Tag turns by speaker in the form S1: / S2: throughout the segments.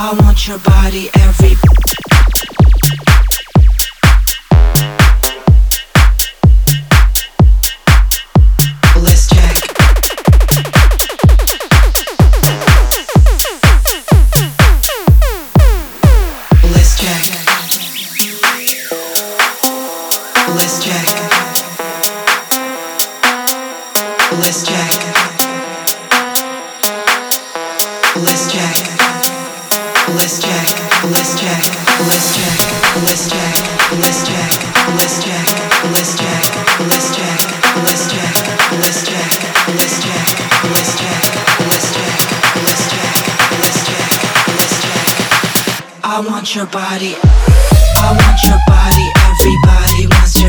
S1: I want your body every. Let's
S2: jack.
S1: Let's
S2: jack.
S1: I want your body, I want your body. everybody wants your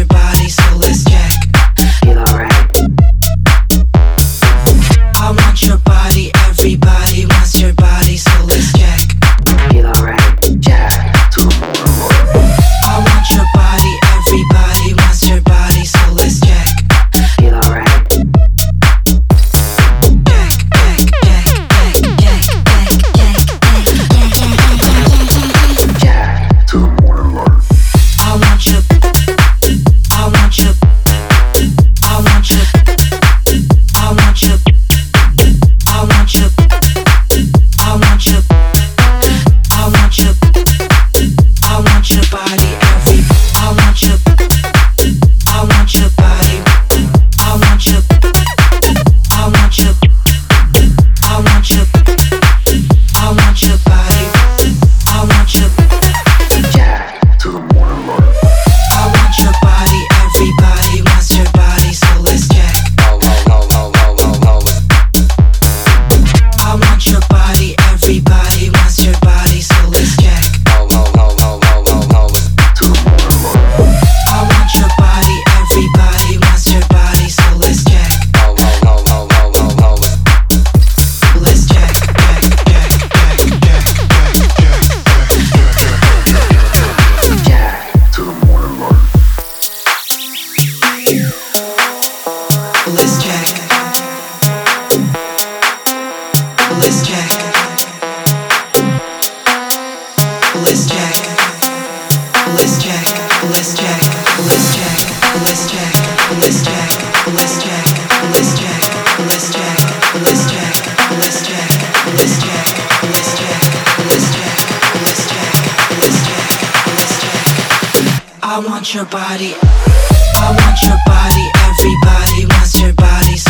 S1: I want your body. I want your body. Everybody wants your body.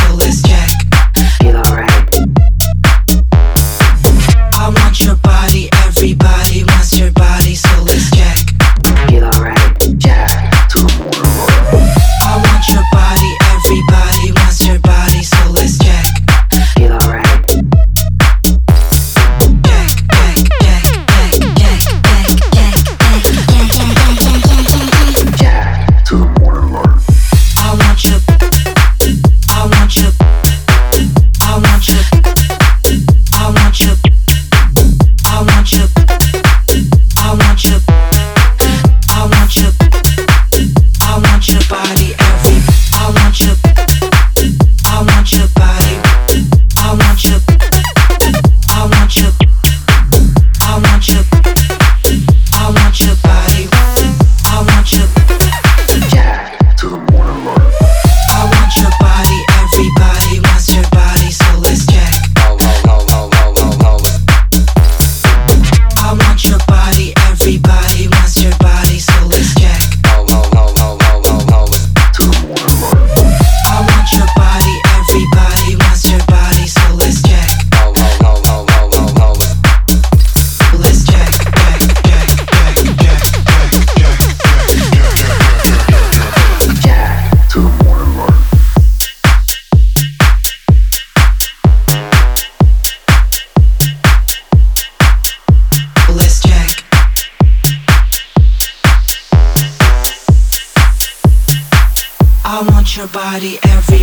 S1: I want your body every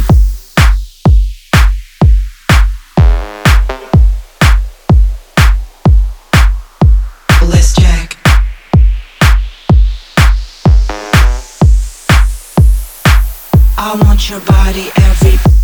S1: Let's
S2: jack.
S1: I want your body every